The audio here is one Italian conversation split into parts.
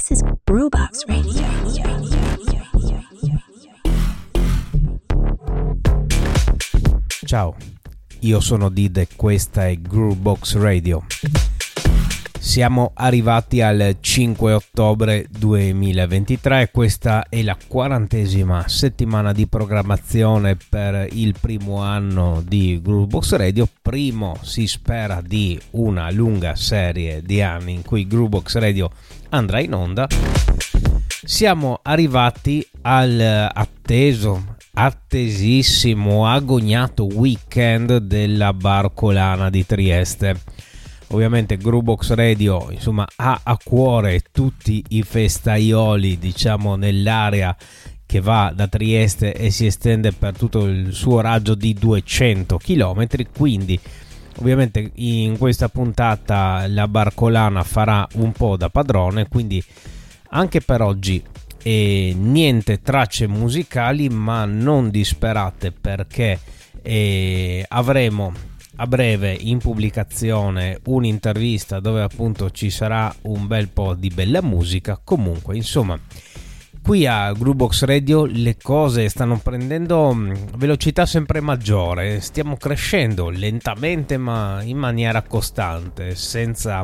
This is Brewbox Radio. Ciao, io sono Did e questa è Groovebox Radio. Siamo arrivati al 5 ottobre 2023 e questa è la quarantesima settimana di programmazione per il primo anno di Groovebox Radio. Primo si spera di una lunga serie di anni in cui Groovebox Radio andrà in onda. Siamo arrivati al atteso, attesissimo, agognato weekend della Barcolana di Trieste ovviamente Grubox Radio insomma ha a cuore tutti i festaioli diciamo nell'area che va da Trieste e si estende per tutto il suo raggio di 200 km quindi ovviamente in questa puntata la Barcolana farà un po' da padrone quindi anche per oggi e niente tracce musicali ma non disperate perché eh, avremo a breve in pubblicazione un'intervista dove appunto ci sarà un bel po' di bella musica. Comunque, insomma, qui a Groovebox Radio le cose stanno prendendo mm, velocità sempre maggiore, stiamo crescendo lentamente ma in maniera costante, senza,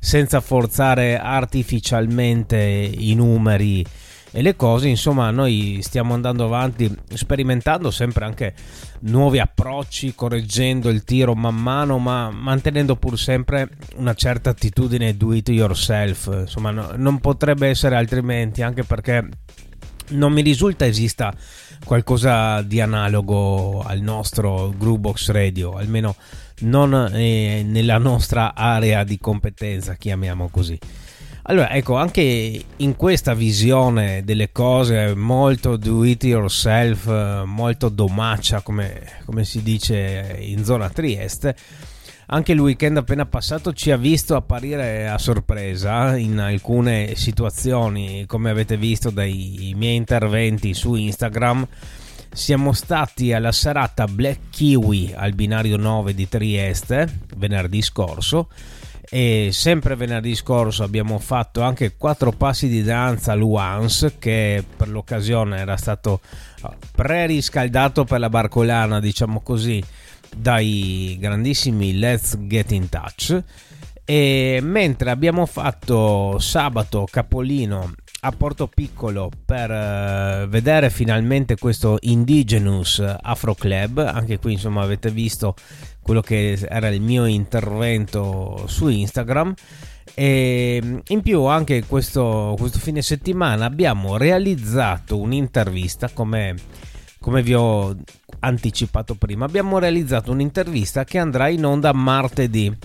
senza forzare artificialmente i numeri e le cose, insomma, noi stiamo andando avanti sperimentando sempre anche nuovi approcci, correggendo il tiro man mano, ma mantenendo pur sempre una certa attitudine do it yourself. Insomma, no, non potrebbe essere altrimenti, anche perché non mi risulta esista qualcosa di analogo al nostro Groovebox Radio, almeno non eh, nella nostra area di competenza, chiamiamo così. Allora, ecco, anche in questa visione delle cose molto do it yourself, molto domaccia, come, come si dice in zona Trieste, anche il weekend appena passato ci ha visto apparire a sorpresa in alcune situazioni, come avete visto dai miei interventi su Instagram. Siamo stati alla serata Black Kiwi al binario 9 di Trieste venerdì scorso e sempre venerdì scorso abbiamo fatto anche quattro passi di danza all'Uans che per l'occasione era stato uh, pre-riscaldato per la barcolana diciamo così dai grandissimi Let's Get in Touch e mentre abbiamo fatto sabato capolino a Porto Piccolo per uh, vedere finalmente questo Indigenous Afro Club. Anche qui, insomma, avete visto quello che era il mio intervento su Instagram. E in più, anche questo, questo fine settimana abbiamo realizzato un'intervista come, come vi ho anticipato prima. Abbiamo realizzato un'intervista che andrà in onda martedì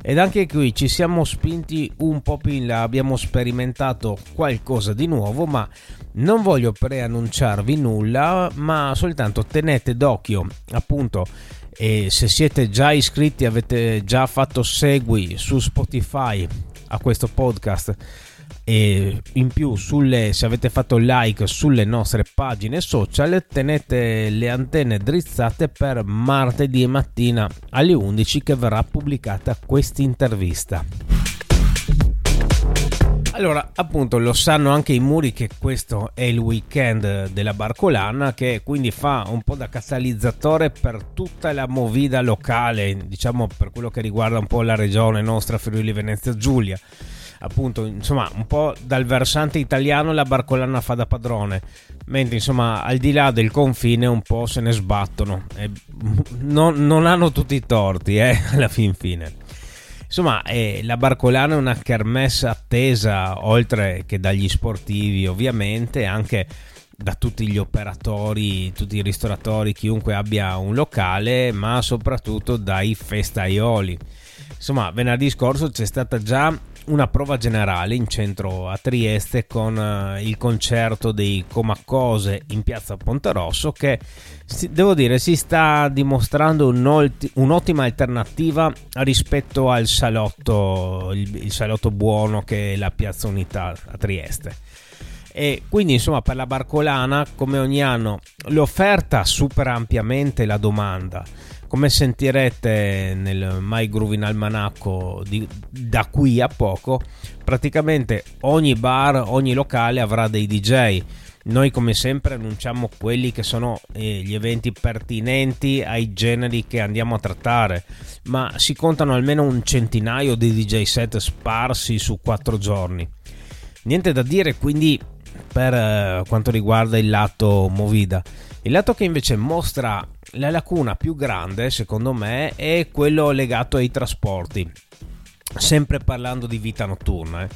ed anche qui ci siamo spinti un po' più in là, abbiamo sperimentato qualcosa di nuovo, ma non voglio preannunciarvi nulla, ma soltanto tenete d'occhio appunto e se siete già iscritti avete già fatto segui su Spotify a questo podcast. E in più sulle, se avete fatto like sulle nostre pagine social tenete le antenne drizzate per martedì mattina alle 11 che verrà pubblicata questa intervista allora, appunto, lo sanno anche i muri che questo è il weekend della Barcolana, che quindi fa un po' da catalizzatore per tutta la movida locale, diciamo per quello che riguarda un po' la regione nostra Friuli Venezia Giulia. Appunto insomma un po' dal versante italiano la barcolana fa da padrone mentre insomma al di là del confine un po' se ne sbattono. E non, non hanno tutti i torti eh, alla fin fine insomma eh, la barcolana è una kermesse attesa oltre che dagli sportivi ovviamente anche da tutti gli operatori, tutti i ristoratori, chiunque abbia un locale, ma soprattutto dai festaioli. Insomma, venerdì scorso c'è stata già una prova generale in centro a Trieste con uh, il concerto dei Comacose in piazza Ponterosso che devo dire si sta dimostrando un'ottima alternativa rispetto al salotto, il salotto buono che è la piazza Unità a Trieste. E quindi insomma per la barcolana come ogni anno l'offerta supera ampiamente la domanda come sentirete nel My Groovin Almanacco di, da qui a poco, praticamente ogni bar, ogni locale avrà dei DJ. Noi come sempre annunciamo quelli che sono eh, gli eventi pertinenti ai generi che andiamo a trattare, ma si contano almeno un centinaio di DJ set sparsi su quattro giorni. Niente da dire quindi per eh, quanto riguarda il lato Movida. Il lato che invece mostra la lacuna più grande, secondo me, è quello legato ai trasporti. Sempre parlando di vita notturna. Eh.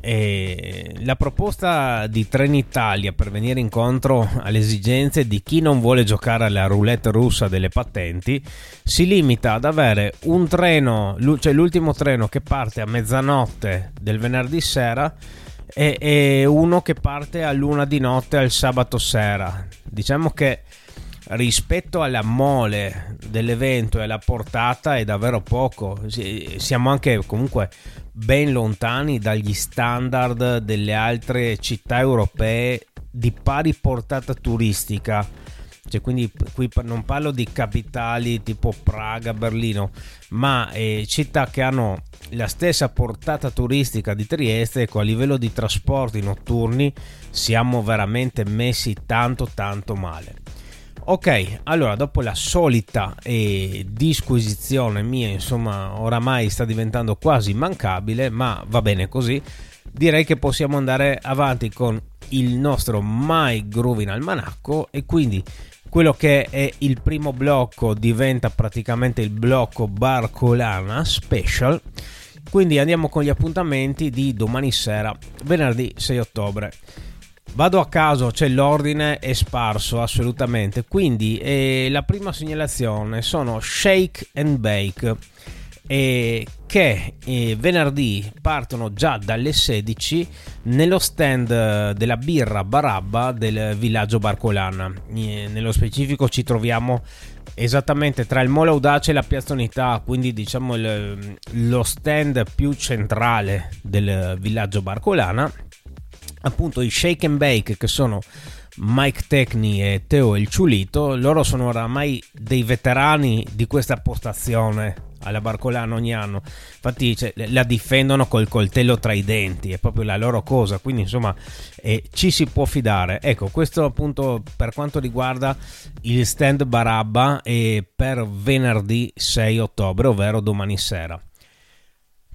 E la proposta di Trenitalia per venire incontro alle esigenze di chi non vuole giocare alla roulette russa delle patenti si limita ad avere un treno, cioè l'ultimo treno che parte a mezzanotte del venerdì sera e, e uno che parte a luna di notte al sabato sera. Diciamo che rispetto alla mole dell'evento e alla portata è davvero poco. Siamo anche comunque ben lontani dagli standard delle altre città europee di pari portata turistica cioè, quindi qui non parlo di capitali tipo Praga, Berlino, ma eh, città che hanno la stessa portata turistica di Trieste, ecco, a livello di trasporti notturni siamo veramente messi tanto tanto male. Ok, allora dopo la solita eh, disquisizione mia, insomma, oramai sta diventando quasi immancabile, ma va bene così. Direi che possiamo andare avanti con il nostro My Groovin Almanacco e quindi quello che è il primo blocco diventa praticamente il blocco Barcolana Special. Quindi andiamo con gli appuntamenti di domani sera, venerdì 6 ottobre. Vado a caso, cioè l'ordine è sparso assolutamente. Quindi eh, la prima segnalazione sono Shake and Bake eh, che eh, venerdì partono già dalle 16 nello stand della birra Barabba del villaggio Barcolana. Eh, nello specifico ci troviamo esattamente tra il Molo Audace e la Piazza Unità, quindi diciamo il, lo stand più centrale del villaggio Barcolana. Appunto i Shake and Bake che sono Mike Tecni e Teo Il Ciulito, loro sono oramai dei veterani di questa postazione alla Barcolana ogni anno. Infatti cioè, la difendono col coltello tra i denti, è proprio la loro cosa, quindi insomma eh, ci si può fidare. Ecco, questo appunto per quanto riguarda il stand Barabba e per venerdì 6 ottobre, ovvero domani sera.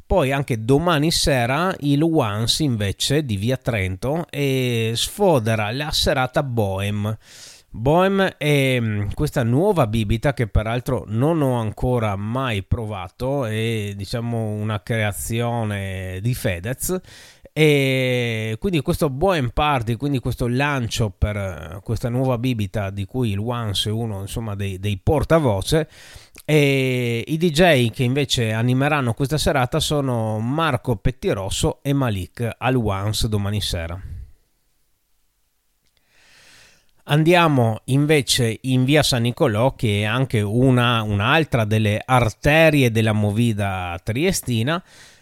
Poi anche domani sera il Once invece di Via Trento e sfodera la serata Bohem Bohem è mm, questa nuova bibita che peraltro non ho ancora mai provato, è diciamo una creazione di Fedez e quindi questo Bohem Party, quindi questo lancio per eh, questa nuova bibita di cui il Once è uno insomma dei, dei portavoce e i DJ che invece animeranno questa serata sono Marco Pettirosso e Malik al Once domani sera. Andiamo invece in via San Nicolò, che è anche una, un'altra delle arterie della movida triestina.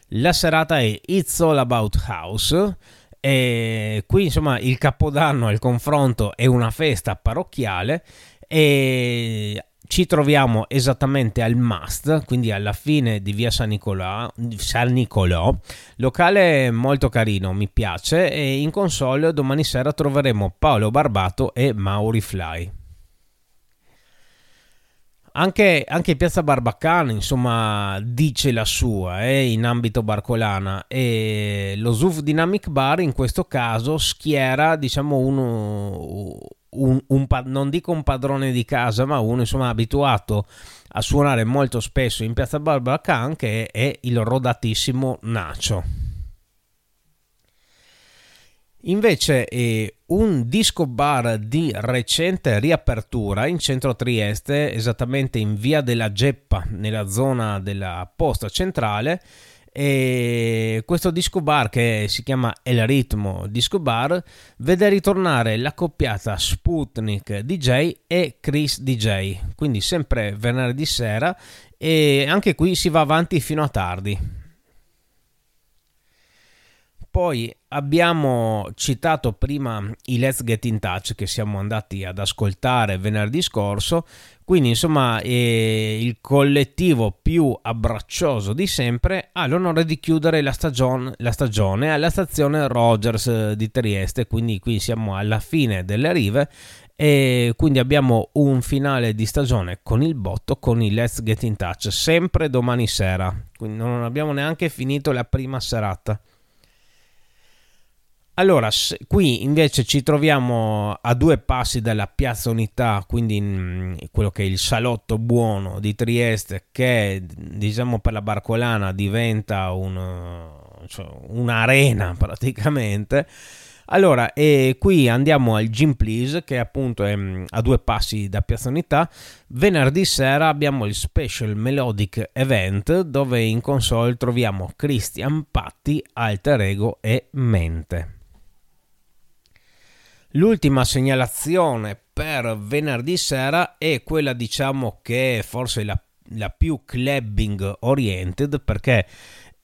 La serata è It's All About House. E qui insomma il capodanno, il confronto è una festa parrocchiale e ci troviamo esattamente al Must, quindi alla fine di via San Nicolò, San Nicolò, locale molto carino, mi piace e in console domani sera troveremo Paolo Barbato e Mauri Fly. Anche, anche, Piazza Barbacana insomma dice la sua eh, in ambito barcolana e lo Zuf Dynamic Bar in questo caso schiera diciamo uno, un, un, non dico un padrone di casa, ma uno insomma abituato a suonare molto spesso in piazza Barbacan che è il rodatissimo Nacio. Invece eh, un disco bar di recente riapertura in centro Trieste, esattamente in via della Geppa, nella zona della posta centrale, e questo disco bar che si chiama El Ritmo Disco Bar vede ritornare la coppiata Sputnik DJ e Chris DJ, quindi sempre venerdì sera e anche qui si va avanti fino a tardi. Poi abbiamo citato prima i Let's Get in Touch che siamo andati ad ascoltare venerdì scorso, quindi insomma eh, il collettivo più abbraccioso di sempre ha l'onore di chiudere la stagione, la stagione alla stazione Rogers di Trieste, quindi qui siamo alla fine delle rive. E quindi abbiamo un finale di stagione con il botto con i Let's Get in Touch sempre domani sera, quindi non abbiamo neanche finito la prima serata. Allora, qui invece ci troviamo a due passi dalla Piazza Unità, quindi in quello che è il salotto buono di Trieste, che diciamo per la Barcolana diventa un, cioè, un'arena praticamente. Allora, e qui andiamo al Gym Please, che appunto è a due passi da Piazza Unità. Venerdì sera abbiamo il Special Melodic Event, dove in console troviamo Christian Patti, Alter Ego e Mente. L'ultima segnalazione per venerdì sera è quella diciamo che forse la, la più clubbing oriented perché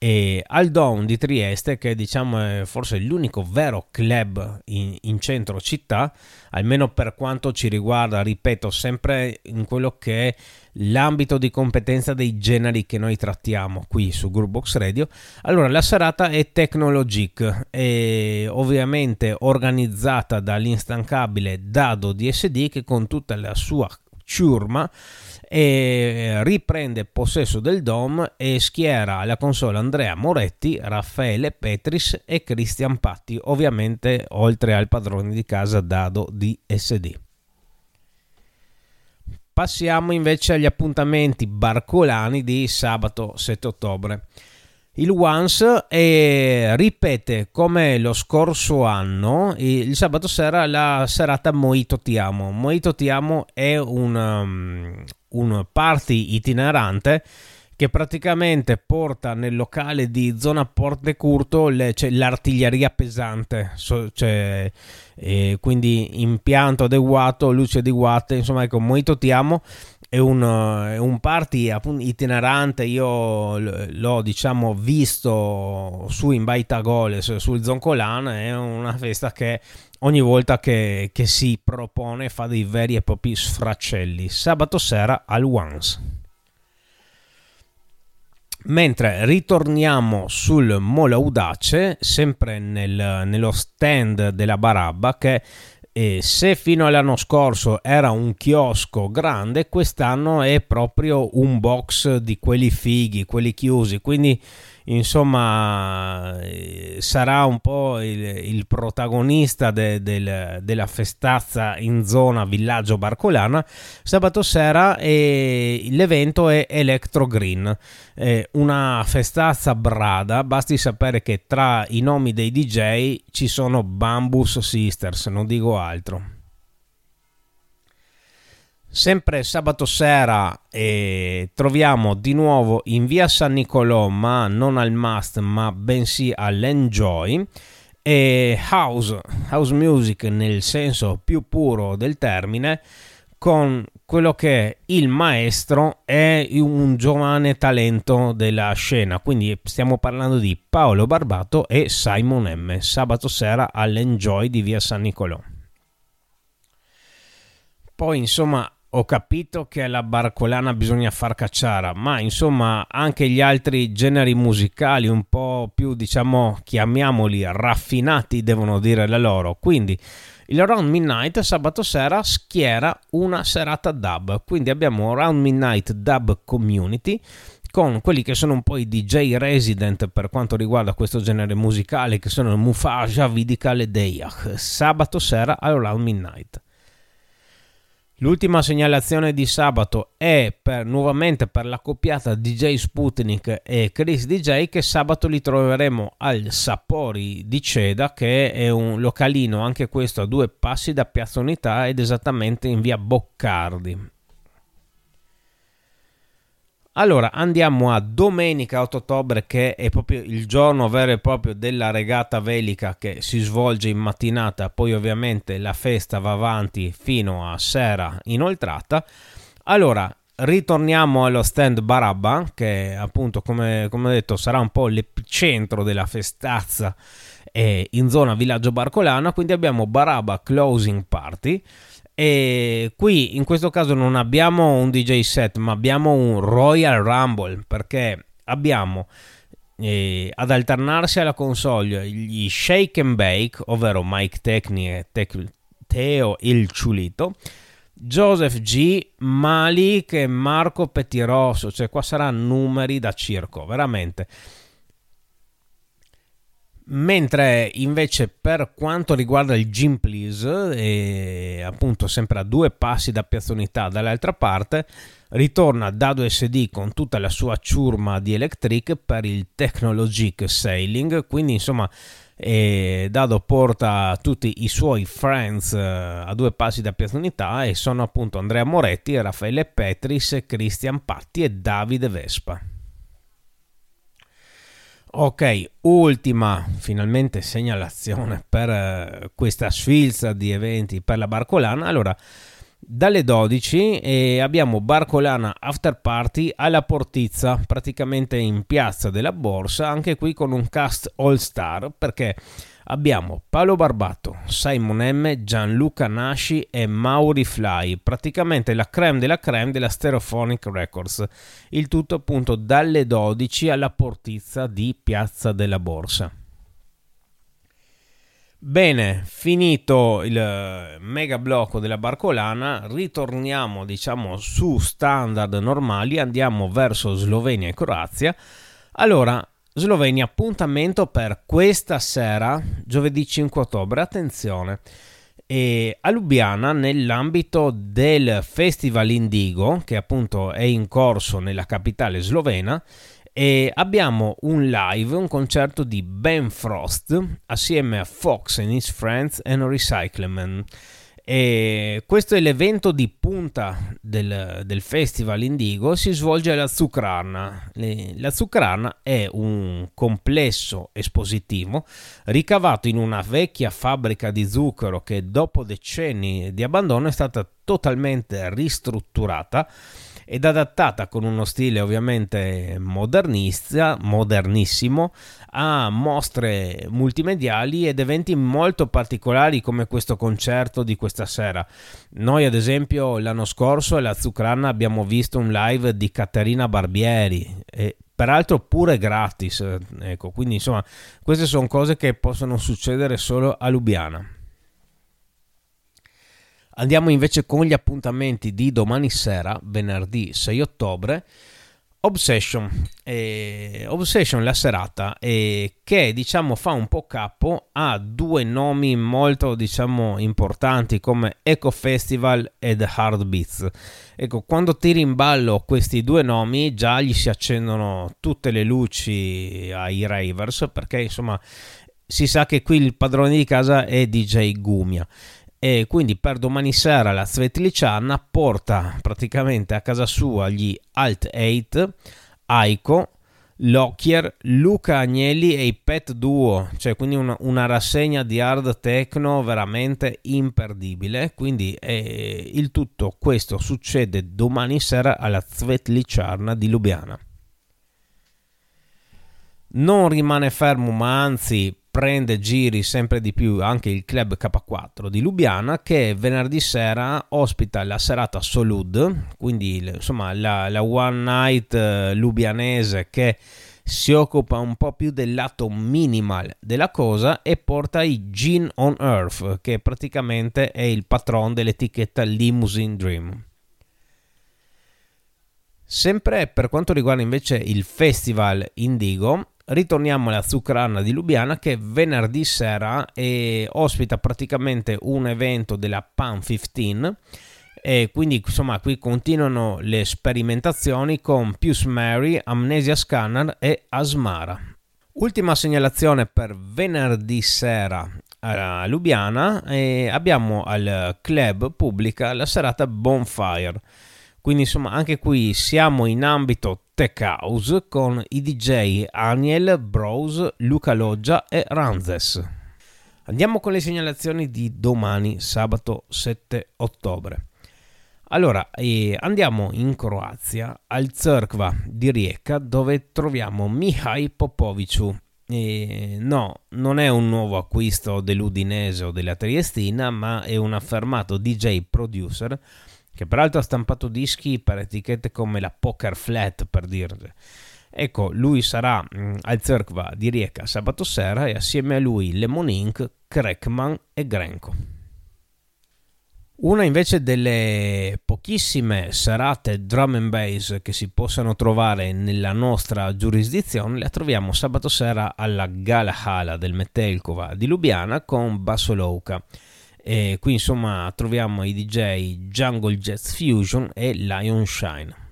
è al Dawn di Trieste che diciamo è forse l'unico vero club in, in, centro città almeno per quanto ci riguarda ripeto sempre in quello che è l'ambito di competenza dei generi che noi trattiamo qui su Groupbox Radio. Allora, la serata è Technologic, è ovviamente organizzata dall'instancabile Dado DSD che con tutta la sua ciurma e riprende possesso del DOM e schiera alla console Andrea Moretti, Raffaele Petris e Cristian Patti, ovviamente oltre al padrone di casa Dado DSD. Passiamo invece agli appuntamenti barcolani di sabato 7 ottobre. Il Once eh, ripete come lo scorso anno il sabato sera la serata Moito Ti Amo. Moito Ti Amo è un, um, un party itinerante che praticamente porta nel locale di zona Porte Curto le, cioè, l'artiglieria pesante, so, cioè, eh, quindi impianto adeguato, luce adeguate, insomma ecco, molto ti amo. È un, è un party appunto, itinerante, io l'ho diciamo visto su in Baitagole, sul Zoncolan, è una festa che ogni volta che, che si propone fa dei veri e propri sfraccelli. Sabato sera al Once. Mentre ritorniamo sul Molo Audace, sempre nel, nello stand della Barabba, che eh, se fino all'anno scorso era un chiosco grande, quest'anno è proprio un box di quelli fighi, quelli chiusi. Quindi insomma eh, sarà un po' il, il protagonista de, del, della festazza in zona villaggio Barcolana sabato sera e l'evento è Electro Green. Eh, una festazza brada basti sapere che tra i nomi dei DJ ci sono Bambus Sisters non dico altro Sempre sabato sera eh, troviamo di nuovo in via San Nicolò, ma non al Must, ma bensì all'Enjoy. E house, house music nel senso più puro del termine, con quello che il maestro è un giovane talento della scena. Quindi stiamo parlando di Paolo Barbato e Simon M. Sabato sera all'Enjoy di via San Nicolò. Poi insomma ho capito che alla barcolana bisogna far cacciara, ma insomma anche gli altri generi musicali un po' più, diciamo, chiamiamoli raffinati, devono dire la loro. Quindi il Round Midnight sabato sera schiera una serata dub, quindi abbiamo Round Midnight Dub Community con quelli che sono un po' i DJ resident per quanto riguarda questo genere musicale, che sono Mufaja, Vidical e Deyach, sabato sera al Midnight. L'ultima segnalazione di sabato è per, nuovamente per la coppiata DJ Sputnik e Chris DJ che sabato li troveremo al Sapori di Ceda che è un localino anche questo a due passi da Piazza Unità ed esattamente in via Boccardi. Allora andiamo a domenica 8 ottobre che è proprio il giorno vero e proprio della regata velica che si svolge in mattinata, poi ovviamente la festa va avanti fino a sera inoltrata. Allora ritorniamo allo stand Barabba, che appunto, come, come ho detto, sarà un po' l'epicentro della festazza eh, in zona Villaggio Barcolana. Quindi abbiamo Barabba Closing Party. E qui in questo caso non abbiamo un DJ set, ma abbiamo un Royal Rumble perché abbiamo eh, ad alternarsi alla console gli Shake and Bake, ovvero Mike Tecni e Tec- Teo il Ciulito, Joseph G, Malik e Marco Pettirosso, cioè qua saranno numeri da circo, veramente. Mentre invece per quanto riguarda il Gym Please, e appunto sempre a due passi da Piazza Unità dall'altra parte, ritorna Dado SD con tutta la sua ciurma di Electric per il Technologic Sailing, quindi insomma eh, Dado porta tutti i suoi friends eh, a due passi da Piazza Unità e sono appunto Andrea Moretti, Raffaele Petris, Cristian Patti e Davide Vespa. Ok, ultima finalmente segnalazione per uh, questa sfilza di eventi per la Barcolana. Allora, dalle 12 eh, abbiamo Barcolana After Party alla Portizza, praticamente in piazza della Borsa, anche qui con un cast all star perché abbiamo Paolo Barbato, Simon M, Gianluca Nasci e Mauri Fly, praticamente la creme della creme della Stereophonic Records. Il tutto appunto dalle 12 alla portizza di Piazza della Borsa. Bene, finito il mega blocco della Barcolana, ritorniamo diciamo su standard normali, andiamo verso Slovenia e Croazia. Allora, Slovenia, appuntamento per questa sera, giovedì 5 ottobre. Attenzione, a Lubiana, nell'ambito del Festival Indigo, che appunto è in corso nella capitale slovena, e abbiamo un live, un concerto di Ben Frost assieme a Fox and His Friends and Recycleman. E questo è l'evento di punta del, del, Festival Indigo, si svolge alla Zucrana. La Zucrana è un complesso espositivo ricavato in una vecchia fabbrica di zucchero che dopo decenni di abbandono è stata totalmente ristrutturata ed adattata con uno stile ovviamente modernista, modernissimo a mostre multimediali ed eventi molto particolari come questo concerto di questa sera. Noi ad esempio l'anno scorso alla Zucrana abbiamo visto un live di Caterina Barbieri e peraltro pure gratis, ecco, quindi insomma queste sono cose che possono succedere solo a Lubiana. Andiamo invece con gli appuntamenti di domani sera, venerdì 6 ottobre. Obsession, eh, Obsession la serata eh, che diciamo fa un po' capo a due nomi molto diciamo importanti come Eco Festival ed Hard Beats. Ecco, quando tiri in ballo questi due nomi già gli si accendono tutte le luci ai ravers perché insomma si sa che qui il padrone di casa è DJ Gumia e quindi per domani sera la Svetliciana porta praticamente a casa sua gli Alt 8, Aiko, Lockyer, Luca Agnelli e i Pet Duo, cioè quindi una, una rassegna di hard techno veramente imperdibile. Quindi eh, il tutto questo succede domani sera alla Svetliciana di Lubiana. Non rimane fermo, ma anzi prende giri sempre di più anche il club K4 di Lubiana che venerdì sera ospita la serata Solud, quindi insomma la, la one night eh, lubianese che si occupa un po' più del lato minimal della cosa e porta i Gin on Earth che praticamente è il patron dell'etichetta Limousine Dream. Sempre per quanto riguarda invece il festival Indigo, ritorniamo alla Zucrana di Lubiana che venerdì sera eh, ospita praticamente un evento della Pan 15 e quindi insomma qui continuano le sperimentazioni con Pius Mary, Amnesia Scanner e Asmara. Ultima segnalazione per venerdì sera a Lubiana e abbiamo al club pubblica la serata Bonfire quindi insomma anche qui siamo in ambito tech house con i DJ Aniel, Bros, Luca Loggia e Ranzes. Andiamo con le segnalazioni di domani, sabato 7 ottobre. Allora, eh, andiamo in Croazia, al Crkva di Rijeka, dove troviamo Mihai Popoviciu. Eh, no, non è un nuovo acquisto dell'Udinese o della Triestina, ma è un affermato DJ producer che peraltro ha stampato dischi per etichette come la Poker Flat, per dirvi. Ecco, lui sarà mm, al Cerkva di Rijeka sabato sera e assieme a lui Lemon Inc., Krekman e Grenko. Una invece delle pochissime serate drum and bass che si possano trovare nella nostra giurisdizione la troviamo sabato sera alla Gala Hala del Metelkova di Lubiana con Basso Louka. E qui insomma troviamo i DJ Jungle Jazz Fusion e Lion Shine.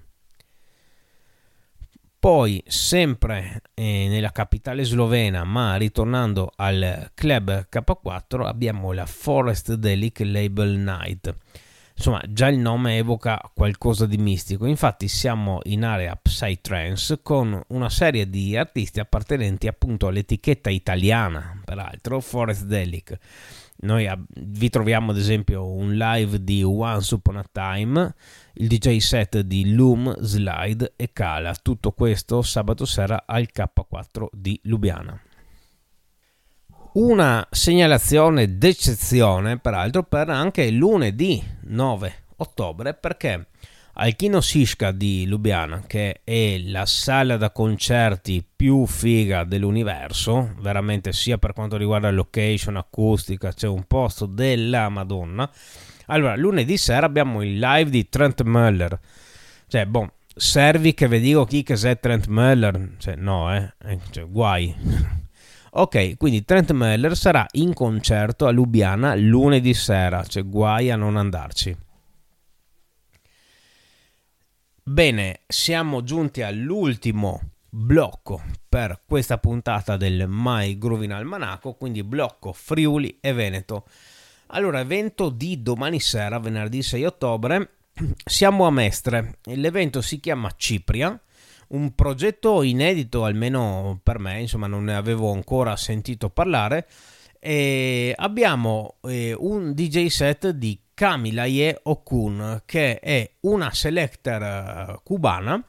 Poi, sempre eh, nella capitale slovena, ma ritornando al club K4, abbiamo la Forest Delic Label Night. Insomma, già il nome evoca qualcosa di mistico. Infatti, siamo in area Psytrance con una serie di artisti appartenenti appunto all'etichetta italiana, peraltro, Forest Delic noi vi troviamo ad esempio un live di Once Upon a Time, il DJ set di Loom, Slide e Kala. Tutto questo sabato sera al K4 di Lubiana. Una segnalazione d'eccezione, peraltro, per anche lunedì 9 ottobre, perché al Kino Sishka di Lubiana, che è la sala da concerti più figa dell'universo, veramente sia per quanto riguarda location, acustica, c'è un posto della Madonna. Allora, lunedì sera abbiamo il live di Trent Muller. Cioè, boh, servi che vi dico chi che è Trent Muller? Cioè, no, eh, eh cioè, guai. ok, quindi Trent Muller sarà in concerto a Lubiana lunedì sera, cioè guai a non andarci. Bene, siamo giunti all'ultimo blocco per questa puntata del My Groovin Almanaco, quindi blocco Friuli e Veneto. Allora, evento di domani sera, venerdì 6 ottobre, siamo a Mestre. L'evento si chiama Cipria, un progetto inedito almeno per me, insomma non ne avevo ancora sentito parlare. E abbiamo eh, un DJ set di Kamilaye Okun, che è una selector eh, cubana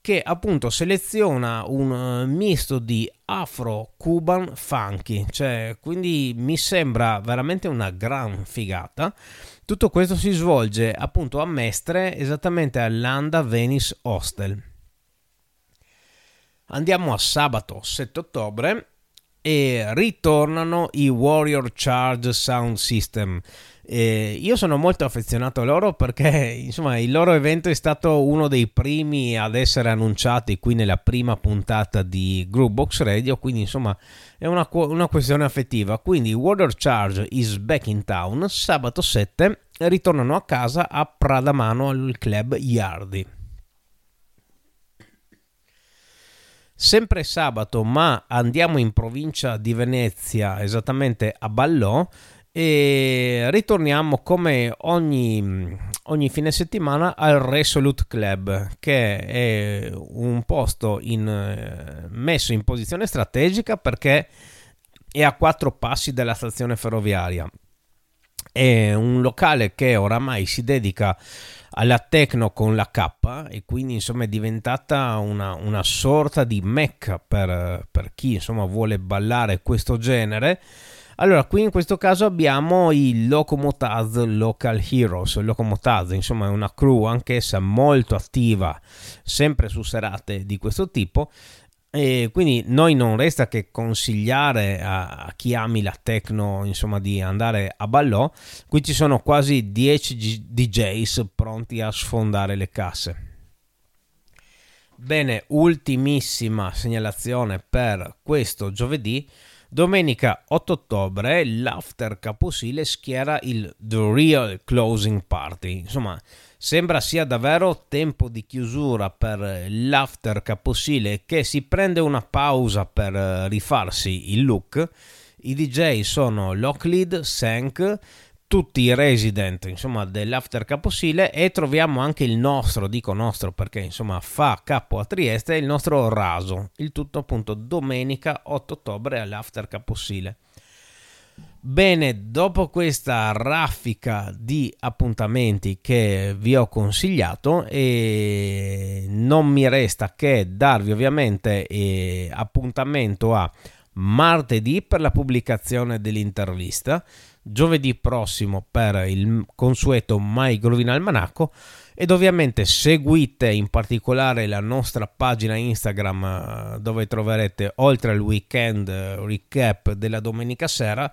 che appunto seleziona un eh, misto di afro-cuban funky, cioè quindi mi sembra veramente una gran figata. Tutto questo si svolge appunto a Mestre, esattamente all'Anda Venice Hostel. Andiamo a sabato 7 ottobre e ritornano i Warrior Charge Sound System eh, io sono molto affezionato a loro perché insomma, il loro evento è stato uno dei primi ad essere annunciati qui nella prima puntata di Groupbox Radio, quindi insomma è una, una questione affettiva. Quindi Water Charge is back in town, sabato 7 ritornano a casa a Pradamano al club Yardi. Sempre sabato, ma andiamo in provincia di Venezia, esattamente a Ballò e ritorniamo come ogni, ogni, fine settimana al Resolute Club che è un posto in, messo in posizione strategica perché è a quattro passi dalla stazione ferroviaria. È un locale che oramai si dedica alla techno con la K e quindi insomma è diventata una, una sorta di mecca per, per chi insomma vuole ballare questo genere allora, qui in questo caso abbiamo i Locomotaz Local Heroes. Locomotaz, insomma, è una crew anch'essa molto attiva, sempre su serate di questo tipo. E quindi noi non resta che consigliare a, chi ami la techno insomma di andare a ballò qui ci sono quasi 10 DJs pronti a sfondare le casse bene ultimissima segnalazione per questo giovedì Domenica 8 ottobre l'after Caposile schiera il The Real Closing Party. Insomma, sembra sia davvero tempo di chiusura per l'after Caposile che si prende una pausa per rifarsi il look. I DJ sono Locklead, Sank, tutti i resident insomma, dell'After Caposile e troviamo anche il nostro, dico nostro perché insomma fa capo a Trieste, il nostro Raso, il tutto appunto domenica 8 ottobre all'After Caposile. Bene, dopo questa raffica di appuntamenti che vi ho consigliato, e non mi resta che darvi ovviamente eh, appuntamento a martedì per la pubblicazione dell'intervista, giovedì prossimo per il consueto My Grovina Almanacco ed ovviamente seguite in particolare la nostra pagina Instagram eh, dove troverete oltre al weekend eh, recap della domenica sera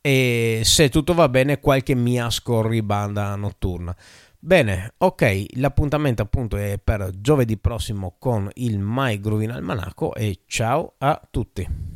e se tutto va bene qualche mia scorribanda notturna. Bene, ok, l'appuntamento appunto è per giovedì prossimo con il My Groovin Almanacco e ciao a tutti.